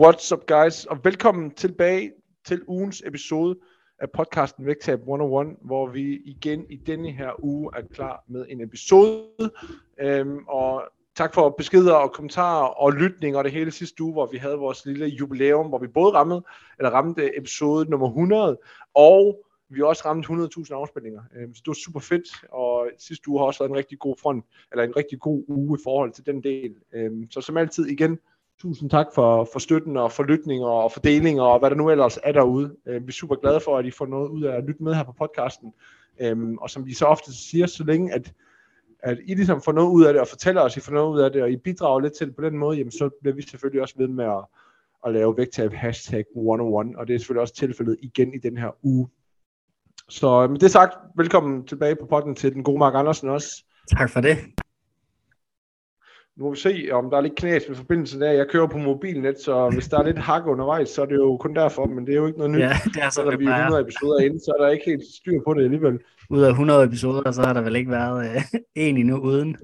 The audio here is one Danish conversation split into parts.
What's up guys, og velkommen tilbage til ugens episode af podcasten Vægtab 101, hvor vi igen i denne her uge er klar med en episode. Øhm, og tak for beskeder og kommentarer og lytning og det hele sidste uge, hvor vi havde vores lille jubilæum, hvor vi både ramte, eller ramte episode nummer 100, og vi har også ramt 100.000 afspilninger. Øhm, så det var super fedt, og sidste uge har også været en rigtig god front, eller en rigtig god uge i forhold til den del. Øhm, så som altid igen, Tusind tak for, for støtten og for lytninger og fordelinger og hvad der nu ellers er derude. Øh, vi er super glade for, at I får noget ud af at lytte med her på podcasten. Øhm, og som vi så ofte siger, så længe at, at I ligesom får noget ud af det og fortæller os, at I får noget ud af det, og I bidrager lidt til det på den måde, jamen, så bliver vi selvfølgelig også ved med at, at lave vægttab hashtag 101, og det er selvfølgelig også tilfældet igen i den her uge. Så øh, med det sagt, velkommen tilbage på podden til den gode Mark Andersen også. Tak for det. Nu må vi se, om der er lidt knæs med forbindelsen der. Jeg kører på mobilnet, så hvis der er lidt hak undervejs, så er det jo kun derfor, men det er jo ikke noget nyt. Ja, det er så, så det vi er 100 episoder inde, så er der ikke helt styr på det alligevel. Ud af 100 episoder, så har der vel ikke været øh, en endnu uden.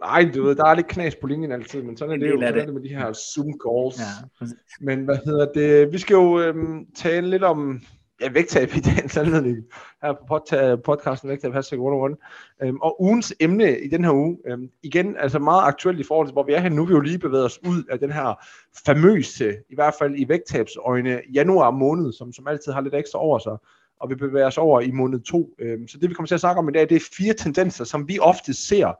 Nej, du ved, der er lidt knas på linjen altid, men sådan er det jo er det. med de her Zoom calls. Ja, men hvad hedder det? Vi skal jo øhm, tale lidt om ja, vægttab i dagens anledning her på øh, podcasten Vægttab Hashtag 101. Øhm, og ugens emne i den her uge, øhm, igen altså meget aktuelt i forhold til, hvor vi er her nu, vi jo lige bevæget os ud af den her famøse, i hvert fald i vægttabsøjne, januar måned, som, som altid har lidt ekstra over sig, og vi bevæger os over i måned 2. Øhm, så det vi kommer til at snakke om i dag, det er fire tendenser, som vi ofte ser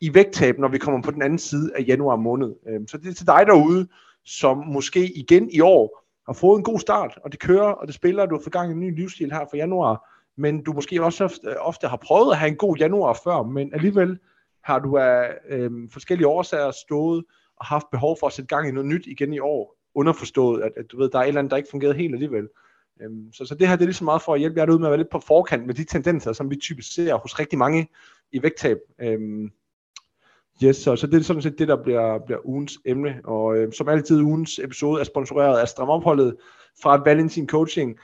i vægttab, når vi kommer på den anden side af januar måned. Øhm, så det er til dig derude, som måske igen i år har fået en god start, og det kører, og det spiller, og du har fået gang i en ny livsstil her for januar, men du måske også ofte, øh, ofte har prøvet at have en god januar før, men alligevel har du af øh, forskellige årsager stået og haft behov for at sætte gang i noget nyt igen i år, underforstået, at, at du ved, der er et eller andet, der ikke fungerede helt alligevel. Øhm, så, så det her det er ligesom så meget for at hjælpe jer ud med at være lidt på forkant med de tendenser, som vi typisk ser hos rigtig mange i vægttab. Øhm, Yes, så, så det er sådan set det, der bliver, bliver ugens emne, og øh, som altid ugens episode er sponsoreret af Stramopholdet fra Valentin Coaching.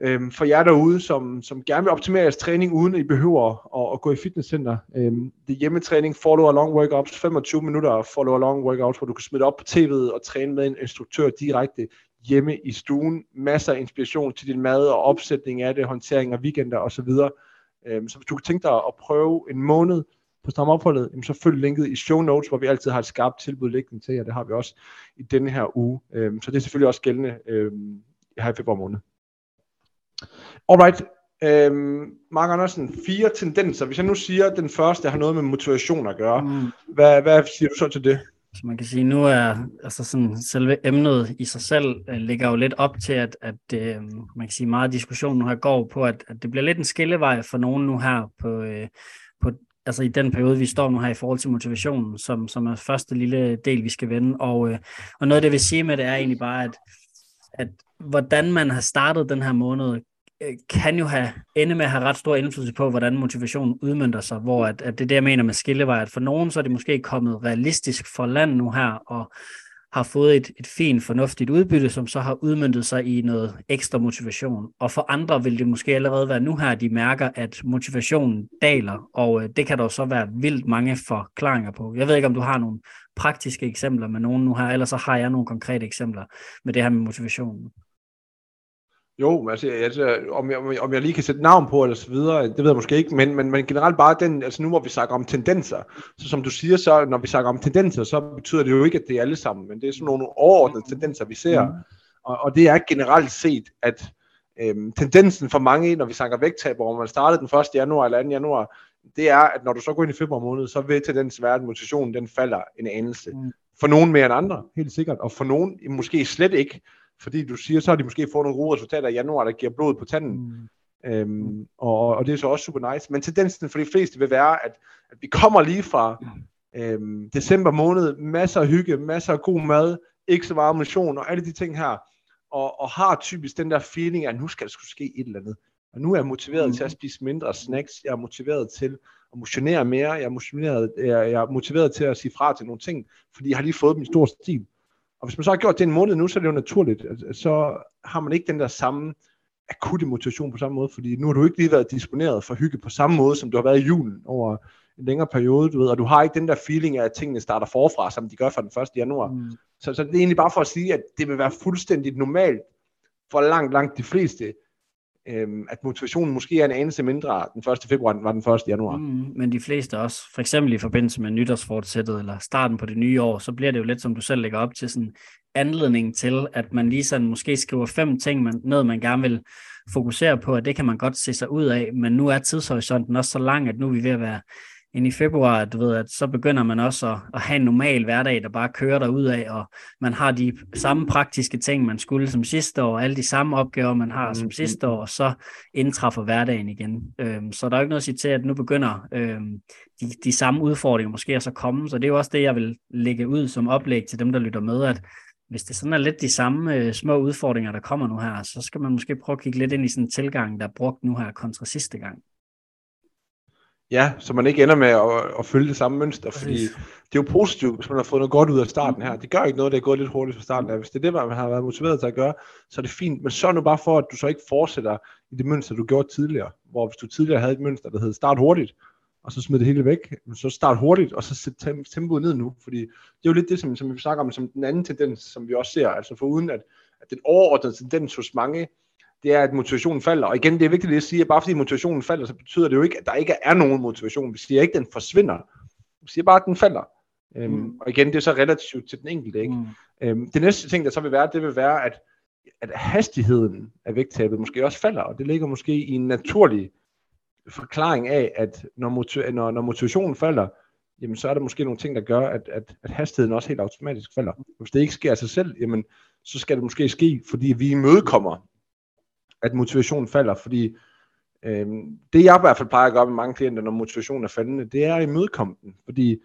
Øhm, for jer derude, som, som gerne vil optimere jeres træning, uden at I behøver at, at gå i fitnesscenter. Øhm, det er hjemmetræning, follow along workouts, 25 minutter follow along workouts, hvor du kan smide op på tv'et og træne med en instruktør direkte hjemme i stuen. Masser af inspiration til din mad og opsætning af det, håndtering af weekender osv. Øhm, så hvis du kunne tænke dig at prøve en måned, på stramopholdet, jamen så følg linket i show notes, hvor vi altid har et skarpt tilbud liggende til jer. Det har vi også i denne her uge. Øhm, så det er selvfølgelig også gældende øhm, her i februar måned. Alright, øhm, Mark Andersen, fire tendenser. Hvis jeg nu siger, at den første har noget med motivation at gøre, mm. hvad, hvad siger du så til det? Så man kan sige, nu er altså sådan, selve emnet i sig selv uh, ligger jo lidt op til, at, at uh, man kan sige meget diskussion nu her går på, at, at det bliver lidt en skillevej for nogen nu her på, uh, på altså i den periode, vi står nu her i forhold til motivationen, som, som er første lille del, vi skal vende. Og, øh, og noget af det, jeg vil sige med det, er egentlig bare, at, at hvordan man har startet den her måned, øh, kan jo have, ende med at have ret stor indflydelse på, hvordan motivationen udmyndter sig, hvor at, at det er det, jeg mener med skillevej, at for nogen, så er det måske kommet realistisk for land nu her, og har fået et, et fint, fornuftigt udbytte, som så har udmyndtet sig i noget ekstra motivation. Og for andre vil det måske allerede være nu her, de mærker, at motivationen daler, og øh, det kan der så være vildt mange forklaringer på. Jeg ved ikke, om du har nogle praktiske eksempler med nogen nu her, eller så har jeg nogle konkrete eksempler med det her med motivationen. Jo, altså, altså om, jeg, om jeg lige kan sætte navn på eller så videre, det ved jeg måske ikke, men, men, men generelt bare den, altså nu hvor vi snakker om tendenser, så som du siger, så når vi snakker om tendenser, så betyder det jo ikke, at det er alle sammen, men det er sådan nogle overordnede tendenser, vi ser, mm. og, og det er generelt set, at øhm, tendensen for mange, når vi snakker vægttab, hvor man startede den 1. januar eller 2. januar, det er, at når du så går ind i februar måned, så vil tendensen være, at motivationen den falder en anelse. Mm. For nogen mere end andre, helt sikkert, og for nogen måske slet ikke, fordi du siger, så har de måske fået nogle gode resultater i januar, der giver blod på tanden. Mm. Øhm, og, og det er så også super nice. Men tendensen for de fleste vil være, at, at vi kommer lige fra øhm, december måned, masser af hygge, masser af god mad, ikke så meget motion og alle de ting her, og, og har typisk den der feeling, at nu skal der skulle ske et eller andet. Og nu er jeg motiveret mm. til at spise mindre snacks, jeg er motiveret til at motionere mere, jeg er motiveret, jeg, jeg er motiveret til at sige fra til nogle ting, fordi jeg har lige fået i stor stil. Og hvis man så har gjort det en måned nu, så er det jo naturligt, at, så har man ikke den der samme akutte motivation på samme måde, fordi nu har du ikke lige været disponeret for hygge på samme måde, som du har været i julen over en længere periode, du ved, og du har ikke den der feeling af, at tingene starter forfra, som de gør fra den 1. januar. Mm. Så, så det er egentlig bare for at sige, at det vil være fuldstændig normalt for langt, langt de fleste, øhm, at motivationen måske er en anelse mindre den 1. februar, end var den 1. januar. Mm, men de fleste også, for eksempel i forbindelse med nytårsfortsættet, eller starten på det nye år, så bliver det jo lidt, som du selv lægger op til, sådan anledning til, at man lige sådan måske skriver fem ting man, ned, man gerne vil fokusere på, og det kan man godt se sig ud af, men nu er tidshorisonten også så lang, at nu er vi ved at være ind i februar, du ved, at så begynder man også at, at have en normal hverdag, der bare kører der ud af, og man har de samme praktiske ting, man skulle som sidste år, alle de samme opgaver, man har som mm, sidste år, og så indtræffer hverdagen igen. Øhm, så der er jo ikke noget at sige til, at nu begynder øhm, de, de samme udfordringer måske at så komme, så det er jo også det, jeg vil lægge ud som oplæg til dem, der lytter med, at hvis det sådan er lidt de samme øh, små udfordringer, der kommer nu her, så skal man måske prøve at kigge lidt ind i sådan en tilgang, der er brugt nu her kontra sidste gang. Ja, så man ikke ender med at, at følge det samme mønster, Præcis. fordi det er jo positivt, hvis man har fået noget godt ud af starten her. Det gør ikke noget, det er gået lidt hurtigt fra starten af. Hvis det er det, man har været motiveret til at gøre, så er det fint. Men så nu bare for, at du så ikke fortsætter i det mønster, du gjorde tidligere. Hvor hvis du tidligere havde et mønster, der hed start hurtigt, og så smid det hele væk, så start hurtigt, og så sæt tempoet ned nu. Fordi det er jo lidt det, som, som vi snakker om, som den anden tendens, som vi også ser. Altså for uden at, at den overordnede tendens hos mange, det er, at motivationen falder. Og igen, det er vigtigt at sige, at bare fordi motivationen falder, så betyder det jo ikke, at der ikke er nogen motivation. Vi siger ikke, at den forsvinder. Vi siger bare, at den falder. Øhm, mm. Øhm, og igen, det er så relativt til den enkelte. Ikke? Mm. Øhm, det næste ting, der så vil være, det vil være, at, at hastigheden af vægttabet måske også falder, og det ligger måske i en naturlig forklaring af, at når, motiv- når, når motivationen falder, jamen så er der måske nogle ting, der gør, at, at, at hastigheden også helt automatisk falder. Hvis det ikke sker af sig selv, jamen så skal det måske ske, fordi vi imødekommer at motivationen falder, fordi øh, det jeg i hvert fald plejer at gøre med mange klienter, når motivationen er faldende, det er at imødekomme den, fordi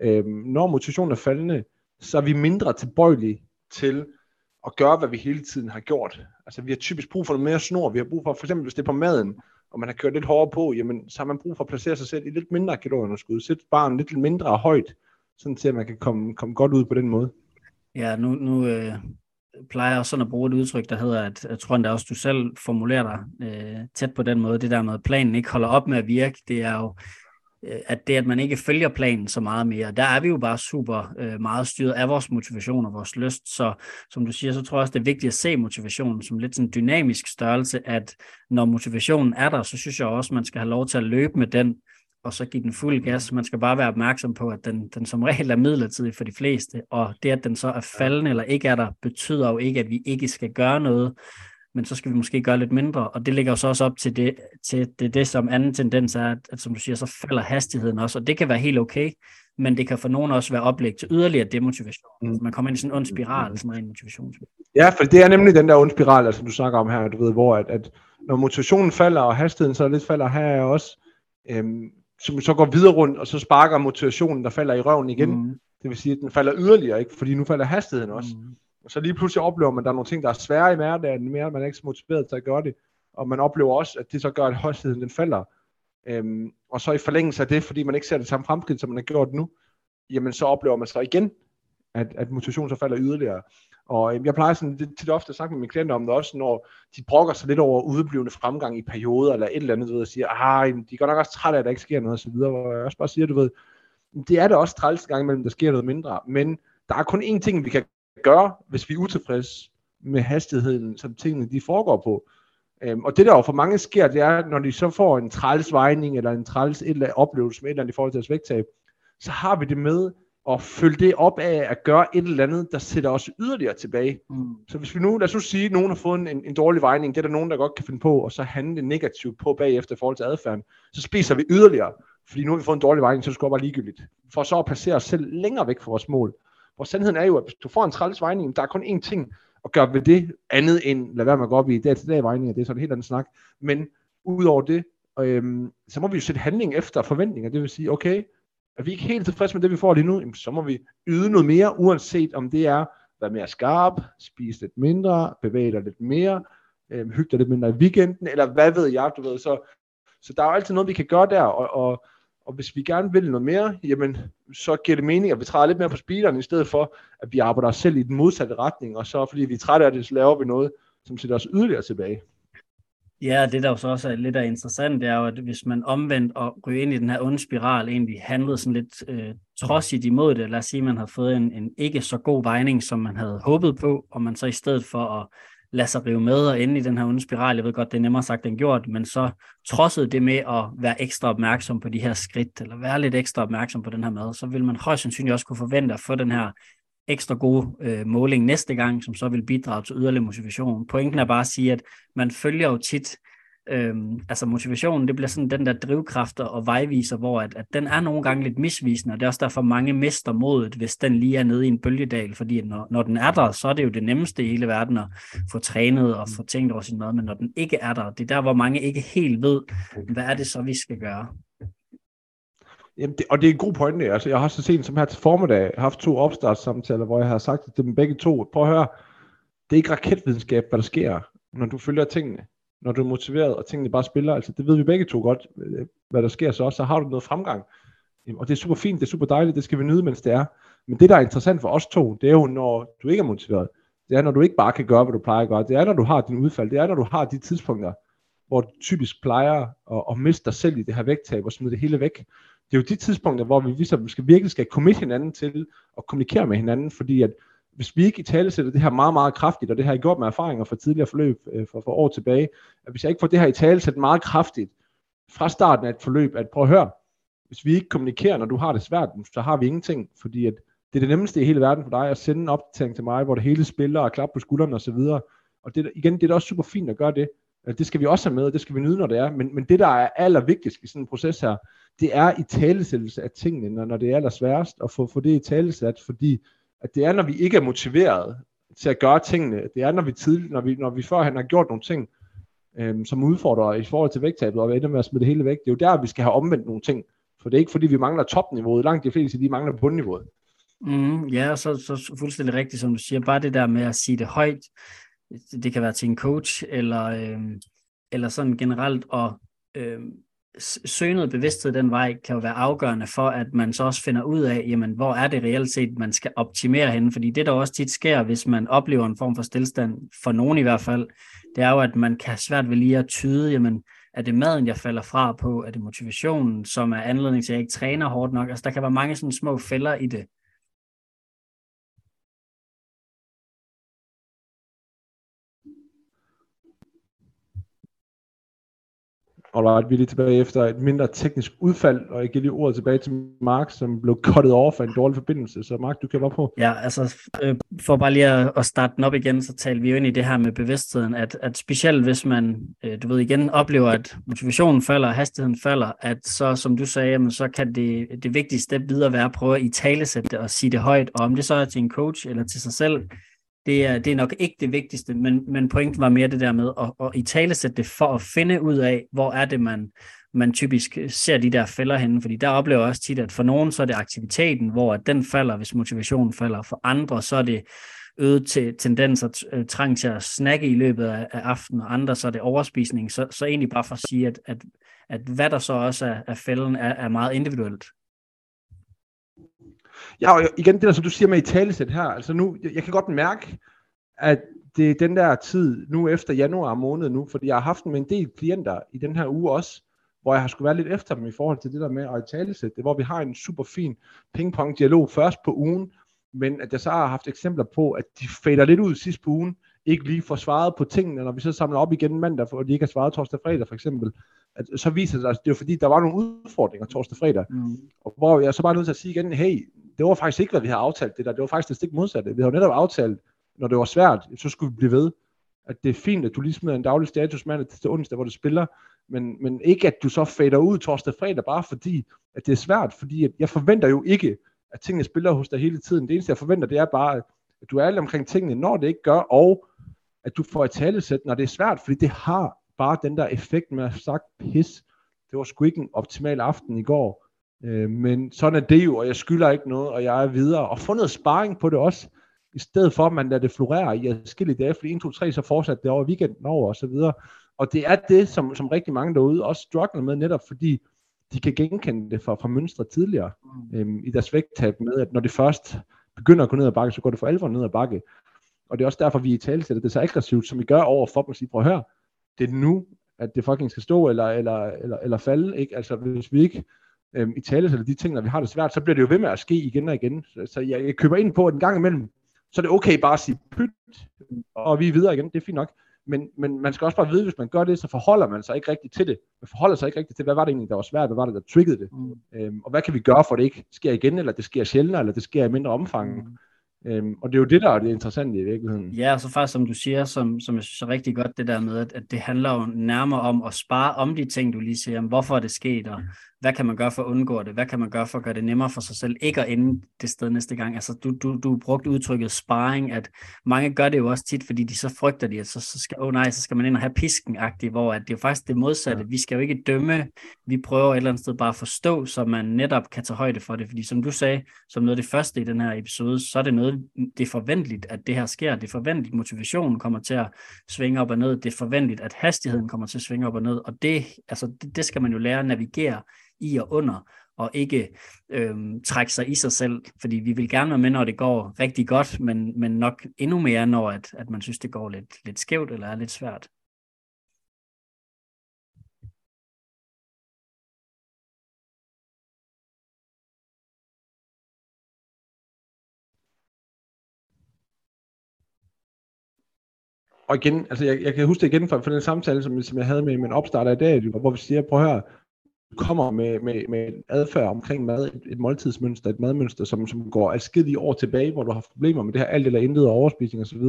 øh, når motivationen er faldende, så er vi mindre tilbøjelige til at gøre, hvad vi hele tiden har gjort. Altså vi har typisk brug for noget mere snor, vi har brug for, for eksempel hvis det er på maden, og man har kørt lidt hårdere på, jamen så har man brug for at placere sig selv i lidt mindre kalorieunderskud, sætte barn lidt mindre højt, sådan til at man kan komme, komme godt ud på den måde. Ja, nu, nu øh, plejer sådan at bruge et udtryk, der hedder, at jeg tror endda også, du selv formulerer dig øh, tæt på den måde, det der med, at planen ikke holder op med at virke, det er jo, øh, at det, at man ikke følger planen så meget mere, der er vi jo bare super øh, meget styret af vores motivation og vores lyst, så som du siger, så tror jeg også, det er vigtigt at se motivationen som lidt sådan en dynamisk størrelse, at når motivationen er der, så synes jeg også, man skal have lov til at løbe med den, og så give den fuld gas. Man skal bare være opmærksom på, at den, den som regel er midlertidig for de fleste, og det, at den så er faldende eller ikke er der, betyder jo ikke, at vi ikke skal gøre noget, men så skal vi måske gøre lidt mindre, og det ligger jo så også op til det, til det, det som anden tendens er, at, at som du siger, så falder hastigheden også, og det kan være helt okay, men det kan for nogen også være oplæg til yderligere demotivation. Mm. Man kommer ind i sådan en ond spiral, sådan en motivation. Ja, for det er nemlig den der ond spiral, altså, du snakker om her, du ved, hvor at, at når motivationen falder, og hastigheden så lidt falder, her er også, øhm, som så går videre rundt, og så sparker motivationen, der falder i røven igen. Mm. Det vil sige, at den falder yderligere, ikke? fordi nu falder hastigheden også. Mm. Og så lige pludselig oplever man, at der er nogle ting, der er svære i hverdagen, mere man er ikke så motiveret til at gøre det. Og man oplever også, at det så gør, at hastigheden den falder. Øhm, og så i forlængelse af det, fordi man ikke ser det samme fremskridt, som man har gjort nu, jamen så oplever man så igen, at, at motivationen så falder yderligere. Og øhm, jeg plejer sådan lidt tit ofte at snakke med mine klienter om det også, når de brokker sig lidt over udeblivende fremgang i perioder, eller et eller andet, du ved, og siger, ah, de går nok også trætte af, at der ikke sker noget, og så videre, hvor jeg også bare siger, du ved, det er det også træls gang imellem, der sker noget mindre, men der er kun én ting, vi kan gøre, hvis vi er utilfredse med hastigheden, som tingene de foregår på. Øhm, og det der jo for mange sker, det er, når de så får en træls vejning, eller en træls et eller andet oplevelse med et eller andet i forhold til deres vægttab, så har vi det med og følge det op af at gøre et eller andet, der sætter os yderligere tilbage. Mm. Så hvis vi nu, lad os nu sige, at nogen har fået en, en dårlig vejning, det er der nogen, der godt kan finde på, og så handle negativt på bagefter i forhold til adfærden, så spiser vi yderligere, fordi nu har vi fået en dårlig vejning, så det skal bare ligegyldigt. For så at placere os selv længere væk fra vores mål. Hvor sandheden er jo, at hvis du får en træls vejning, der er kun én ting at gøre ved det, andet end lad være med at gå op i dag til dag vejninger, det er sådan en helt anden snak. Men Udover det, øhm, så må vi jo sætte handling efter forventninger. Det vil sige, okay, er vi ikke helt tilfredse med det, vi får lige nu, jamen, så må vi yde noget mere, uanset om det er være mere skarp, spise lidt mindre, bevæge dig lidt mere, øh, hygge dig lidt mindre i weekenden, eller hvad ved jeg, du ved. Så, så der er jo altid noget, vi kan gøre der, og, og, og hvis vi gerne vil noget mere, jamen, så giver det mening, at vi træder lidt mere på speederen, i stedet for, at vi arbejder os selv i den modsatte retning, og så fordi vi er trætte af det, så laver vi noget, som sætter os yderligere tilbage. Ja, det der jo så også er lidt er interessant, det er jo, at hvis man omvendt og ryger ind i den her onde spiral, egentlig handlede sådan lidt øh, trodsigt imod det, lad os sige, at man havde fået en, en ikke så god vejning, som man havde håbet på, og man så i stedet for at lade sig rive med og ende i den her onde spiral, jeg ved godt, det er nemmere sagt end gjort, men så trodsede det med at være ekstra opmærksom på de her skridt, eller være lidt ekstra opmærksom på den her mad, så vil man højst sandsynligt også kunne forvente at få den her ekstra god øh, måling næste gang, som så vil bidrage til yderligere motivation. Pointen er bare at sige, at man følger jo tit, øh, altså motivationen, det bliver sådan den der drivkræfter og vejviser, hvor at, at den er nogle gange lidt misvisende, og det er også derfor mange mister modet, hvis den lige er nede i en bølgedal, fordi når, når den er der, så er det jo det nemmeste i hele verden at få trænet og få tænkt over sin mad, men når den ikke er der, det er der, hvor mange ikke helt ved, hvad er det så, vi skal gøre. Jamen det, og det er en god pointe. Altså, jeg har så sent som her til formiddag haft to opstartssamtaler, hvor jeg har sagt til dem begge to, prøv at høre, det er ikke raketvidenskab, hvad der sker, når du følger tingene. Når du er motiveret, og tingene bare spiller. Altså, det ved vi begge to godt, øh, hvad der sker så. Så har du noget fremgang. Og det er super fint, det er super dejligt, det skal vi nyde, mens det er. Men det, der er interessant for os to, det er jo, når du ikke er motiveret. Det er, når du ikke bare kan gøre, hvad du plejer at gøre. Det er, når du har din udfald. Det er, når du har de tidspunkter, hvor du typisk plejer at, at miste dig selv i det her vægttab og smide det hele væk det er jo de tidspunkter, hvor vi ligesom skal, virkelig skal commit hinanden til at kommunikere med hinanden, fordi at hvis vi ikke i tale sætter det her meget, meget kraftigt, og det har jeg gjort med erfaringer fra tidligere forløb øh, for, for år tilbage, at hvis jeg ikke får det her i tale sættet meget kraftigt fra starten af et forløb, at prøv at høre, hvis vi ikke kommunikerer, når du har det svært, så har vi ingenting, fordi at det er det nemmeste i hele verden for dig at sende en opdatering til mig, hvor det hele spiller og klapper på skuldrene osv. Og, og det, igen, det er da også super fint at gøre det. Altså, det skal vi også have med, og det skal vi nyde, når det er. Men, men det, der er allervigtigst i sådan en proces her, det er i talesættelse af tingene, når, når det er allersværest, at få, få det i talesat, fordi at det er, når vi ikke er motiveret til at gøre tingene, det er, når vi tidligt, når vi, når vi førhen har gjort nogle ting, øhm, som udfordrer i forhold til vægttabet, og ender med at smide det hele væk, det er jo der, vi skal have omvendt nogle ting. For det er ikke, fordi vi mangler topniveauet, langt de fleste, de mangler bundniveauet. Mm, ja, så, så fuldstændig rigtigt, som du siger. Bare det der med at sige det højt, det kan være til en coach, eller, øh, eller sådan generelt at øh, søge noget bevidsthed den vej, kan jo være afgørende for, at man så også finder ud af, jamen, hvor er det reelt set, man skal optimere henne, fordi det der også tit sker, hvis man oplever en form for stillstand, for nogen i hvert fald, det er jo, at man kan svært ved lige at tyde, jamen, er det maden, jeg falder fra på? Er det motivationen, som er anledning til, at jeg ikke træner hårdt nok? Altså, der kan være mange sådan små fælder i det. Alright, vi er lige tilbage efter et mindre teknisk udfald, og jeg giver lige ordet tilbage til Mark, som blev cuttet off af en dårlig forbindelse. Så Mark, du kan være på. Ja, altså øh, for bare lige at, at starte den op igen, så taler vi jo ind i det her med bevidstheden, at, at specielt hvis man, øh, du ved igen, oplever, at motivationen falder, hastigheden falder, at så, som du sagde, jamen, så kan det, det vigtigste step videre være at prøve at i talesætte det og sige det højt, og om det så er til en coach eller til sig selv, det er, det er nok ikke det vigtigste, men, men pointen var mere det der med at, at i talesætte det for at finde ud af, hvor er det, man, man typisk øh, ser de der fælder henne, fordi der oplever jeg også tit, at for nogen så er det aktiviteten, hvor den falder, hvis motivationen falder. For andre så er det øget til tendenser, øh, trang til at snakke i løbet af, af aftenen, og andre så er det overspisning. Så, så egentlig bare for at sige, at, at, at hvad der så også er, er fælden, er, er meget individuelt. Ja, og igen, det der, som du siger med i talesæt her, altså nu, jeg, kan godt mærke, at det er den der tid nu efter januar måned nu, fordi jeg har haft med en del klienter i den her uge også, hvor jeg har skulle være lidt efter dem i forhold til det der med at talesætte det, hvor vi har en super fin pingpong dialog først på ugen, men at jeg så har haft eksempler på, at de fader lidt ud sidst på ugen, ikke lige får svaret på tingene, når vi så samler op igen mandag, for de ikke har svaret torsdag og fredag for eksempel, at så viser det sig, at det er fordi, der var nogle udfordringer torsdag og fredag, mm. og hvor jeg så bare nødt til at sige igen, hey, det var faktisk ikke, hvad vi havde aftalt det der, det var faktisk det stik modsatte. Vi havde netop aftalt, når det var svært, så skulle vi blive ved. At det er fint, at du lige smider en daglig status mandag til onsdag, hvor du spiller, men, men ikke at du så fader ud torsdag og fredag, bare fordi, at det er svært, fordi at jeg forventer jo ikke, at tingene spiller hos dig hele tiden. Det eneste, jeg forventer, det er bare, at du er alle omkring tingene, når det ikke gør, og at du får et talesæt, når det er svært, fordi det har bare den der effekt med at have sagt, pis, det var sgu ikke en optimal aften i går, øh, men sådan er det jo, og jeg skylder ikke noget, og jeg er videre, og få noget sparring på det også, i stedet for at man lader det florere i adskillige dage, fordi 1, 2, 3, så fortsat det over weekenden over, og så videre. Og det er det, som, som rigtig mange derude også struggler med, netop fordi de kan genkende det fra, fra mønstre tidligere mm. øhm, i deres vægttab med, at når det først begynder at gå ned ad bakke, så går det for alvor ned ad bakke. Og det er også derfor, vi i tale sætter det så aggressivt, som vi gør over for dem og sige, prøv at høre, det er nu, at det fucking skal stå eller, eller, eller, eller falde. Ikke? Altså hvis vi ikke øhm, i tale sætter de ting, når vi har det svært, så bliver det jo ved med at ske igen og igen. Så, så jeg, jeg køber ind på, at en gang imellem, så er det okay bare at sige pyt, og vi er videre igen, det er fint nok. Men, men man skal også bare vide, hvis man gør det, så forholder man sig ikke rigtigt til det. Man forholder sig ikke rigtigt til, hvad var det egentlig, der var svært, hvad var det, der triggede det. Mm. Øhm, og hvad kan vi gøre, for at det ikke sker igen, eller det sker sjældnere, eller det sker i mindre omfang. Mm. Øhm, og det er jo det, der er det interessante i virkeligheden. Ja, og så faktisk som du siger, som, som jeg synes er rigtig godt, det der med, at, at det handler jo nærmere om at spare om de ting, du lige siger, om hvorfor er det sket, og hvad kan man gøre for at undgå det? Hvad kan man gøre for at gøre det nemmere for sig selv, ikke at ende det sted næste gang? Altså, du, du, du brugte udtrykket sparring, at mange gør det jo også tit, fordi de så frygter de, at så, så skal, oh nej, så skal man ind og have pisken hvor at det er jo faktisk det modsatte. Ja. Vi skal jo ikke dømme, vi prøver et eller andet sted bare at forstå, så man netop kan tage højde for det. Fordi som du sagde, som noget af det første i den her episode, så er det noget, det er forventeligt, at det her sker. Det er forventeligt, motivationen kommer til at svinge op og ned. Det er forventeligt, at hastigheden kommer til at svinge op og ned. Og det, altså, det, det skal man jo lære at navigere i og under, og ikke øh, trække sig i sig selv, fordi vi vil gerne være med, når det går rigtig godt, men, men nok endnu mere, når at, at man synes, det går lidt, lidt skævt eller er lidt svært. og igen, altså jeg, jeg kan huske det igen fra, fra den samtale, som, som jeg havde med min opstarter i dag, hvor vi siger, prøv at høre, kommer med, med, med adfærd omkring mad, et, et måltidsmønster, et madmønster, som, som går adskillige år tilbage, hvor du har problemer med det her alt eller intet og overspisning osv.,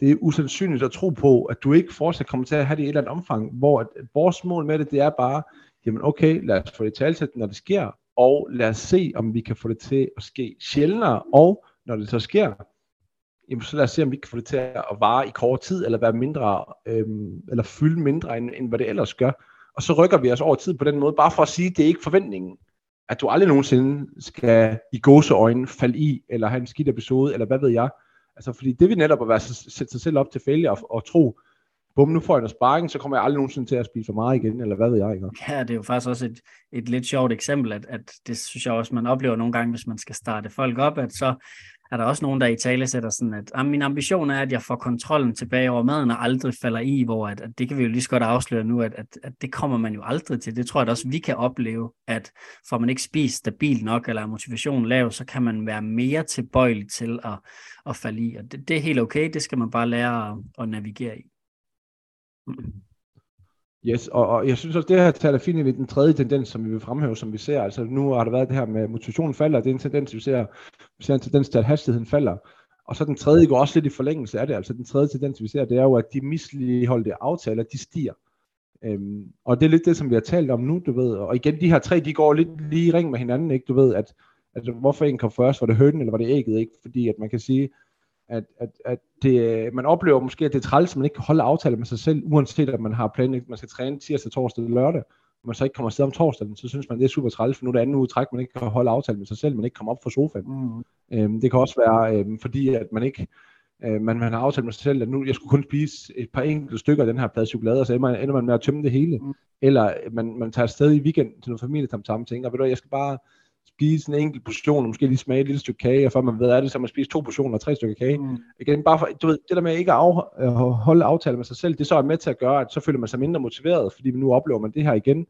det er usandsynligt at tro på, at du ikke fortsat kommer til at have det i et eller andet omfang, hvor at, at vores mål med det, det er bare, jamen okay, lad os få det talsæt, når det sker, og lad os se, om vi kan få det til at ske sjældnere, og når det så sker, jamen så lad os se, om vi kan få det til at vare i kort tid, eller være mindre, øhm, eller fylde mindre, end, end hvad det ellers gør og så rykker vi os over tid på den måde, bare for at sige, at det er ikke forventningen, at du aldrig nogensinde skal i gåseøjne falde i, eller have en skidt episode, eller hvad ved jeg. Altså, fordi det vil netop at være, sætte sig selv op til failure og, og tro, bum, nu får jeg noget sparring, så kommer jeg aldrig nogensinde til at spise for meget igen, eller hvad ved jeg. Ikke? Ja, det er jo faktisk også et, et lidt sjovt eksempel, at, at det synes jeg også, man oplever nogle gange, hvis man skal starte folk op, at så er der også nogen, der i tale sætter sådan, at ah, min ambition er, at jeg får kontrollen tilbage over maden og aldrig falder i, hvor at, at det kan vi jo lige så godt afsløre nu, at, at, at det kommer man jo aldrig til. Det tror jeg også, vi kan opleve, at får man ikke spist stabilt nok, eller er motivationen lav, så kan man være mere tilbøjelig til at, at falde i. Og det, det er helt okay, det skal man bare lære at, at navigere i. Mm. Yes, og, og jeg synes også, det her taler fint ind i den tredje tendens, som vi vil fremhæve, som vi ser. Altså nu har der været det her med, at motivationen falder, det er en tendens, vi ser, vi ser en tendens til, at hastigheden falder. Og så den tredje går også lidt i forlængelse af det. Altså den tredje tendens, vi ser, det er jo, at de misligeholdte aftaler, de stiger. Øhm, og det er lidt det, som vi har talt om nu, du ved. Og igen, de her tre, de går lidt lige i ring med hinanden, ikke? Du ved, at, altså, hvorfor en kom først? Var det hønen, eller var det ægget, ikke? Fordi at man kan sige, at, at, at det, man oplever måske, at det er træls, at man ikke kan holde aftaler med sig selv, uanset at man har planlagt, at man skal træne tirsdag, torsdag eller lørdag, og man så ikke kommer afsted om torsdagen, så synes man, det er super træls, for nu er det anden uge træk, man ikke kan holde aftale med sig selv, man ikke kommer op fra sofaen. Mm. Øhm, det kan også være, øhm, fordi at man ikke øh, man, man har aftalt med sig selv, at nu jeg skulle kun spise et par enkelte stykker af den her plade chokolade, og så ender man, ender man med at tømme det hele. Mm. Eller man, man tager afsted i weekend til noget familie, og tænker, ved du jeg skal bare spise en enkelt portion, og måske lige smage et lille stykke kage, og før man ved af det, så man spiser to portioner og tre stykker kage. Mm. Igen, bare for, du ved, det der med ikke at øh, holde aftale med sig selv, det så er med til at gøre, at så føler man sig mindre motiveret, fordi nu oplever man det her igen,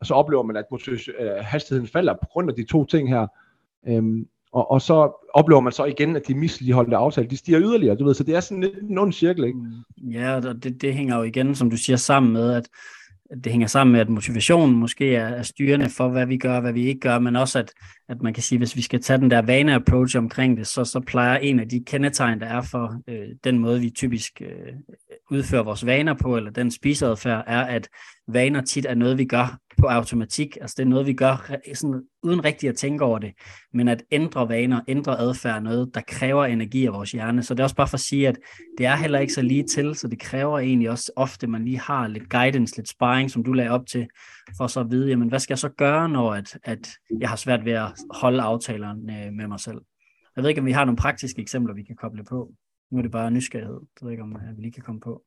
og så oplever man, at øh, hastigheden falder på grund af de to ting her. Øhm, og, og så oplever man så igen, at de misligeholdte aftaler, de stiger yderligere, du ved, så det er sådan lidt en ond cirkel, ikke? Mm. Ja, og det, det hænger jo igen, som du siger, sammen med, at det hænger sammen med, at motivationen måske er, er styrende for, hvad vi gør, hvad vi ikke gør, men også, at, at man kan sige, hvis vi skal tage den der vane-approach omkring det, så, så plejer en af de kendetegn, der er for øh, den måde, vi typisk øh, udfører vores vaner på, eller den spiseadfærd, er, at vaner tit er noget, vi gør på automatik. Altså det er noget, vi gør sådan, uden rigtig at tænke over det. Men at ændre vaner, ændre adfærd er noget, der kræver energi af vores hjerne. Så det er også bare for at sige, at det er heller ikke så lige til, så det kræver egentlig også ofte, at man lige har lidt guidance, lidt sparring, som du lagde op til, for så at vide, jamen, hvad skal jeg så gøre, når at, at jeg har svært ved at holde aftalerne med mig selv. Jeg ved ikke, om vi har nogle praktiske eksempler, vi kan koble på. Nu er det bare nysgerrighed. Jeg ved ikke, om vi lige kan komme på.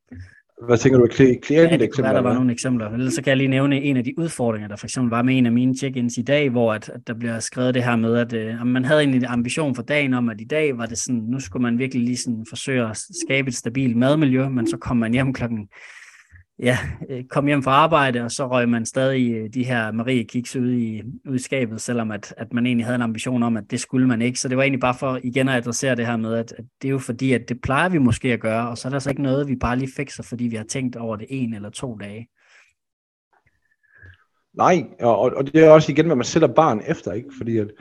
Hvad tænker du, klienteksempler? Ja, det være, der var nogle eksempler. Ellers så kan jeg lige nævne en af de udfordringer, der for eksempel var med en af mine check-ins i dag, hvor at, at der bliver skrevet det her med, at, øh, man havde en ambition for dagen om, at i dag var det sådan, nu skulle man virkelig lige sådan forsøge at skabe et stabilt madmiljø, men så kom man hjem klokken ja, øh, kom hjem fra arbejde, og så røg man stadig øh, de her Marie kiks ud i, udskabet, selvom at, at man egentlig havde en ambition om, at det skulle man ikke. Så det var egentlig bare for igen at adressere det her med, at, at det er jo fordi, at det plejer vi måske at gøre, og så er der så ikke noget, vi bare lige fikser, fordi vi har tænkt over det en eller to dage. Nej, og, og det er også igen, hvad man sætter barn efter, ikke? Fordi at,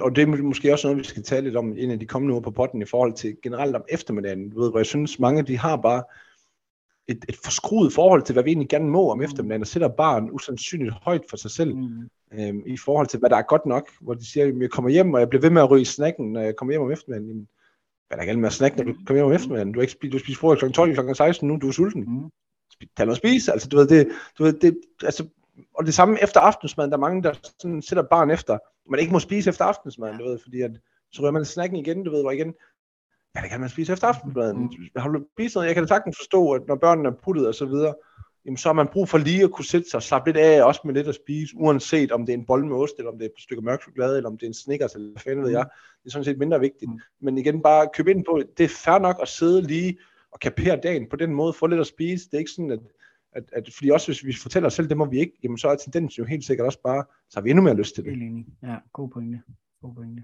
og det er måske også noget, vi skal tale lidt om en af de kommende uger på potten i forhold til generelt om eftermiddagen, du ved, hvor jeg synes, mange de har bare et, et forskruet forhold til, hvad vi egentlig gerne må om mm. eftermiddagen, og sætter barn usandsynligt højt for sig selv, mm. øhm, i forhold til, hvad der er godt nok, hvor de siger, at jeg kommer hjem, og jeg bliver ved med at ryge snacken, når jeg kommer hjem om eftermiddagen. Jamen, hvad er der galt med at snakke, når du kommer hjem om eftermiddagen? Du har ikke spist, du spiser frokost kl. 12, kl. 16 nu, du er sulten. Mm. Tag noget spise, altså du ved, det, du ved, det, altså, og det samme efter aftensmaden, der er mange, der sådan sætter barn efter, man ikke må spise efter aftensmaden, du ved, fordi at, så rører man snakken igen, du ved, hvor igen, ja, det kan man spise efter aftensmaden. Mm. Har du spist noget? Jeg kan da sagtens forstå, at når børnene er puttet og så videre, jamen så har man brug for lige at kunne sætte sig og slappe lidt af, også med lidt at spise, uanset om det er en bold med ost, eller om det er et stykke mørk chokolade, eller om det er en Snickers, eller hvad fanden ved jeg. Det er sådan set mindre vigtigt. Mm. Men igen, bare købe ind på, det er fair nok at sidde lige og kapere dagen på den måde, få lidt at spise. Det er ikke sådan, at, at, at fordi også hvis vi fortæller os selv, det må vi ikke, jamen så er tendensen jo helt sikkert også bare, så har vi endnu mere lyst til det. Ja, god pointe. God pointe.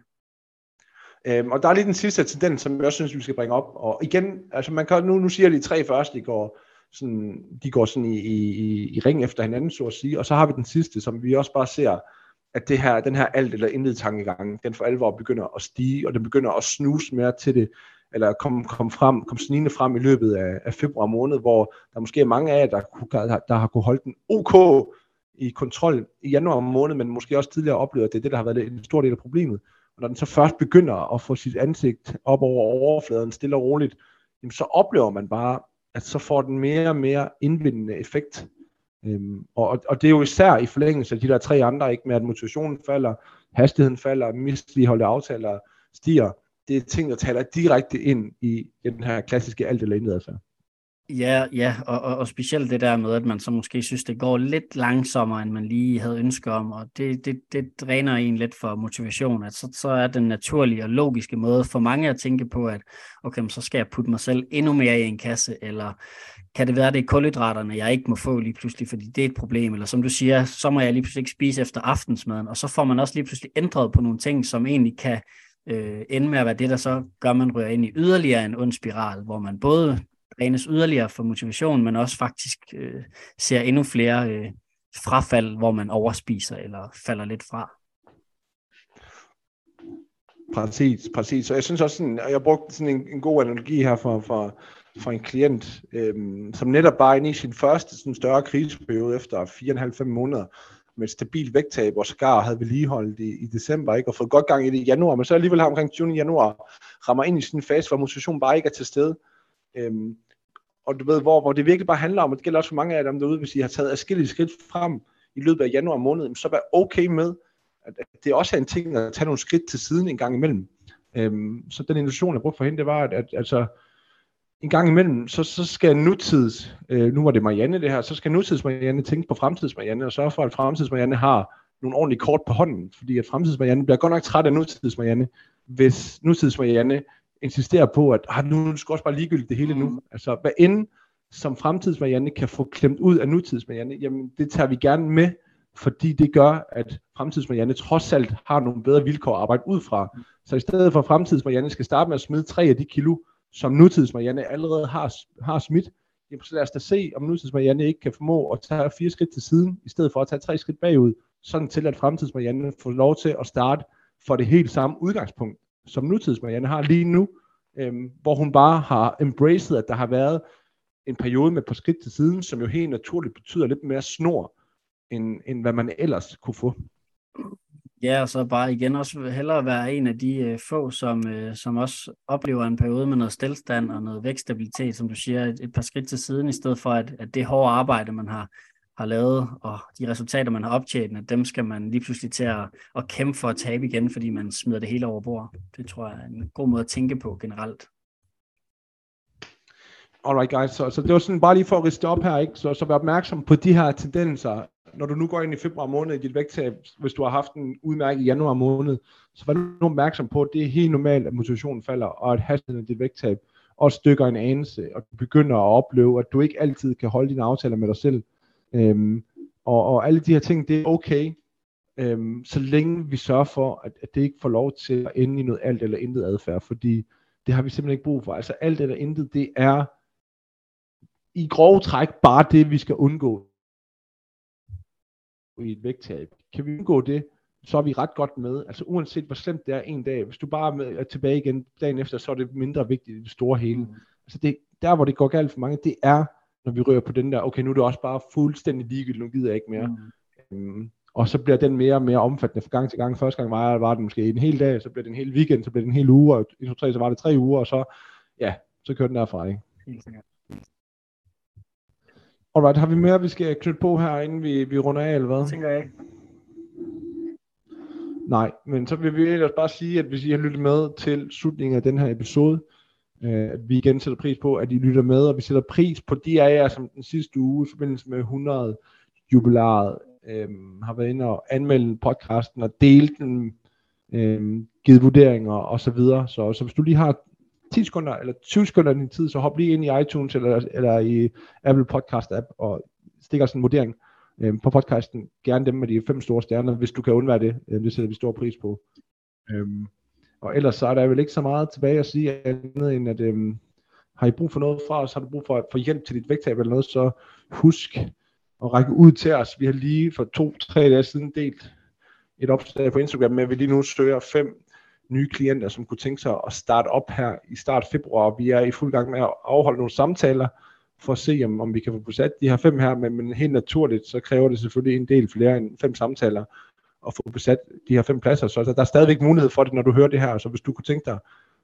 Øhm, og der er lige den sidste tendens, som jeg også synes, vi skal bringe op. Og igen, altså man kan, nu, nu siger de tre første, de går sådan, de går sådan i, i, i ring efter hinanden, så at sige. Og så har vi den sidste, som vi også bare ser, at det her, den her alt eller intet tankegang, den for alvor begynder at stige, og den begynder at snuse mere til det, eller komme kom frem, kom snigende frem i løbet af, af februar måned, hvor der måske er mange af jer, der, der, der har kunne holde den OK i kontrol i januar måned, men måske også tidligere oplevet, at det er det, der har været en stor del af problemet når den så først begynder at få sit ansigt op over overfladen stille og roligt, jamen så oplever man bare, at så får den mere og mere indvindende effekt. Øhm, og, og det er jo især i forlængelse af de der tre andre, ikke med at motivationen falder, hastigheden falder, misligeholdte aftaler stiger. Det er ting, der taler direkte ind i den her klassiske alt eller intet adfærd. Ja, ja og, og, og specielt det der med, at man så måske synes, det går lidt langsommere, end man lige havde ønsket om, og det, det, det dræner en lidt for motivation, at så, så er den naturlige og logiske måde for mange at tænke på, at okay, så skal jeg putte mig selv endnu mere i en kasse, eller kan det være, det er kulhydraterne, jeg ikke må få lige pludselig, fordi det er et problem, eller som du siger, så må jeg lige pludselig ikke spise efter aftensmaden, og så får man også lige pludselig ændret på nogle ting, som egentlig kan øh, ende med at være det, der så gør, man rører ind i yderligere en ond spiral, hvor man både trænes yderligere for motivation, men også faktisk øh, ser endnu flere øh, frafald, hvor man overspiser eller falder lidt fra. Præcis, præcis. Så jeg synes også, sådan, jeg brugte sådan en, en god analogi her for, for, for en klient, øhm, som netop bare inde i sin første sådan større kriseperiode efter 4,5 måneder med et stabilt vægttab, og skar havde vedligeholdt i, i december, ikke, og fået godt gang i det i januar, men så alligevel har omkring 20. januar rammer ind i sådan en fase, hvor motivation bare ikke er til stede. Øhm, og du ved, hvor, hvor det virkelig bare handler om, og det gælder også for mange af dem derude, hvis I har taget afskillige skridt frem i løbet af januar måned, så vær okay med, at det også er en ting at tage nogle skridt til siden en gang imellem. Øhm, så den illusion, jeg brugte for hende, det var, at, at altså, en gang imellem, så, så skal nutids, øh, nu var det Marianne det her, så skal nutids Marianne tænke på fremtids Marianne, og sørge for, at fremtids Marianne har nogle ordentlige kort på hånden, fordi at fremtids Marianne bliver godt nok træt af nutids Marianne, hvis nutids Marianne insisterer på, at ah, nu det også bare ligegyldigt det hele nu. Mm. Altså, hvad end som fremtids Marianne kan få klemt ud af nutids Marianne, jamen det tager vi gerne med, fordi det gør, at fremtids Marianne trods alt har nogle bedre vilkår at arbejde ud fra. Så i stedet for fremtids Marianne skal starte med at smide tre af de kilo, som nutids Marianne allerede har, har smidt, jamen så lad os da se, om nutids Marianne ikke kan formå at tage fire skridt til siden, i stedet for at tage tre skridt bagud, sådan til at fremtids Marianne får lov til at starte for det helt samme udgangspunkt som nutids Marianne har lige nu, øhm, hvor hun bare har embraced, at der har været en periode med på skridt til siden, som jo helt naturligt betyder lidt mere snor. end, end hvad man ellers kunne få. Ja, og så bare igen også hellere være en af de øh, få, som, øh, som også oplever en periode med noget stillstand og noget vækststabilitet, som du siger, et, et par skridt til siden, i stedet for at, at det hårde arbejde, man har, har lavet, og de resultater, man har optjent, at dem skal man lige pludselig til at, at kæmpe for at tabe igen, fordi man smider det hele over bord. Det tror jeg er en god måde at tænke på generelt. Alright guys, så, så det var sådan bare lige for at riste op her, ikke? Så, så vær opmærksom på de her tendenser. Når du nu går ind i februar måned i dit vægttab, hvis du har haft en udmærket januar måned, så vær nu opmærksom på, at det er helt normalt, at motivationen falder, og at hastigheden af dit vægttab også dykker en anelse, og du begynder at opleve, at du ikke altid kan holde dine aftaler med dig selv. Øhm, og, og alle de her ting, det er okay, øhm, så længe vi sørger for, at, at det ikke får lov til at ende i noget alt eller intet adfærd, fordi det har vi simpelthen ikke brug for. Altså alt eller intet, det er i grove træk bare det, vi skal undgå i et vægttab. Kan vi undgå det, så er vi ret godt med. Altså uanset hvor slemt det er en dag, hvis du bare er tilbage igen dagen efter, så er det mindre vigtigt i det store hele. Mm. Altså det, der hvor det går galt for mange, det er, når vi rører på den der, okay nu er det også bare fuldstændig ligegyldigt, nu gider jeg ikke mere. Mm. Um, og så bliver den mere og mere omfattende fra gang til gang. Første gang var, var det måske en hel dag, så blev det en hel weekend, så blev det en hel uge, og i to, tre, så var det tre uger, og så, ja, så kørte den derfra, ikke? Helt sikkert. Alright, har vi mere, vi skal knytte på her, inden vi, vi runder af, eller hvad? Det tænker jeg ikke. Nej, men så vil vi ellers bare sige, at hvis I har lyttet med til slutningen af den her episode, øh, at vi igen sætter pris på, at I lytter med, og vi sætter pris på de af jer, som den sidste uge i forbindelse med 100 jubilæet øh, har været inde og anmeldt podcasten og delt den, øh, givet vurderinger og så videre. Så, så hvis du lige har 10 sekunder eller 20 sekunder af din tid, så hop lige ind i iTunes eller, eller i Apple Podcast app og stik os en vurdering øh, på podcasten. Gerne dem med de fem store stjerner, hvis du kan undvære det. Øh, det sætter vi stor pris på. Øh, og ellers så er der vel ikke så meget tilbage at sige andet end at øhm, har I brug for noget fra os, har du brug for, for hjælp til dit vægttab eller noget, så husk at række ud til os. Vi har lige for to-tre dage siden delt et opslag på Instagram med, at vi lige nu søger fem nye klienter, som kunne tænke sig at starte op her i start februar. Vi er i fuld gang med at afholde nogle samtaler, for at se, om, om vi kan få besat de her fem her, men, men helt naturligt, så kræver det selvfølgelig en del flere end fem samtaler at få besat de her fem pladser. Så altså, der er stadigvæk mulighed for det, når du hører det her. Så hvis du kunne tænke dig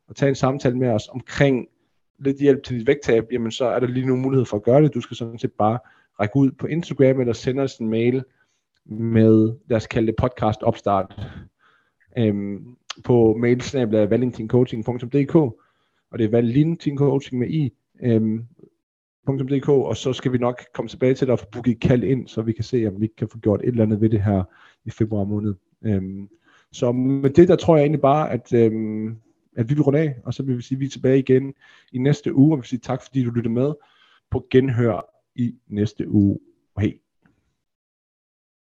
at tage en samtale med os omkring lidt hjælp til dit vægttab, jamen så er der lige nu mulighed for at gøre det. Du skal sådan set bare række ud på Instagram eller sende os en mail med, lad os kalde det podcast opstart. Øhm, på mailsnabla valentincoaching.dk og det er valentincoaching med i øhm, .dk, og så skal vi nok komme tilbage til dig og få booket kald ind, så vi kan se, om vi kan få gjort et eller andet ved det her i februar måned. Øhm, så med det, der tror jeg egentlig bare, at, øhm, at vi vil runde af, og så vil vi sige, at vi er tilbage igen i næste uge, og vi vil sige tak, fordi du lyttede med på genhør i næste uge. Hej.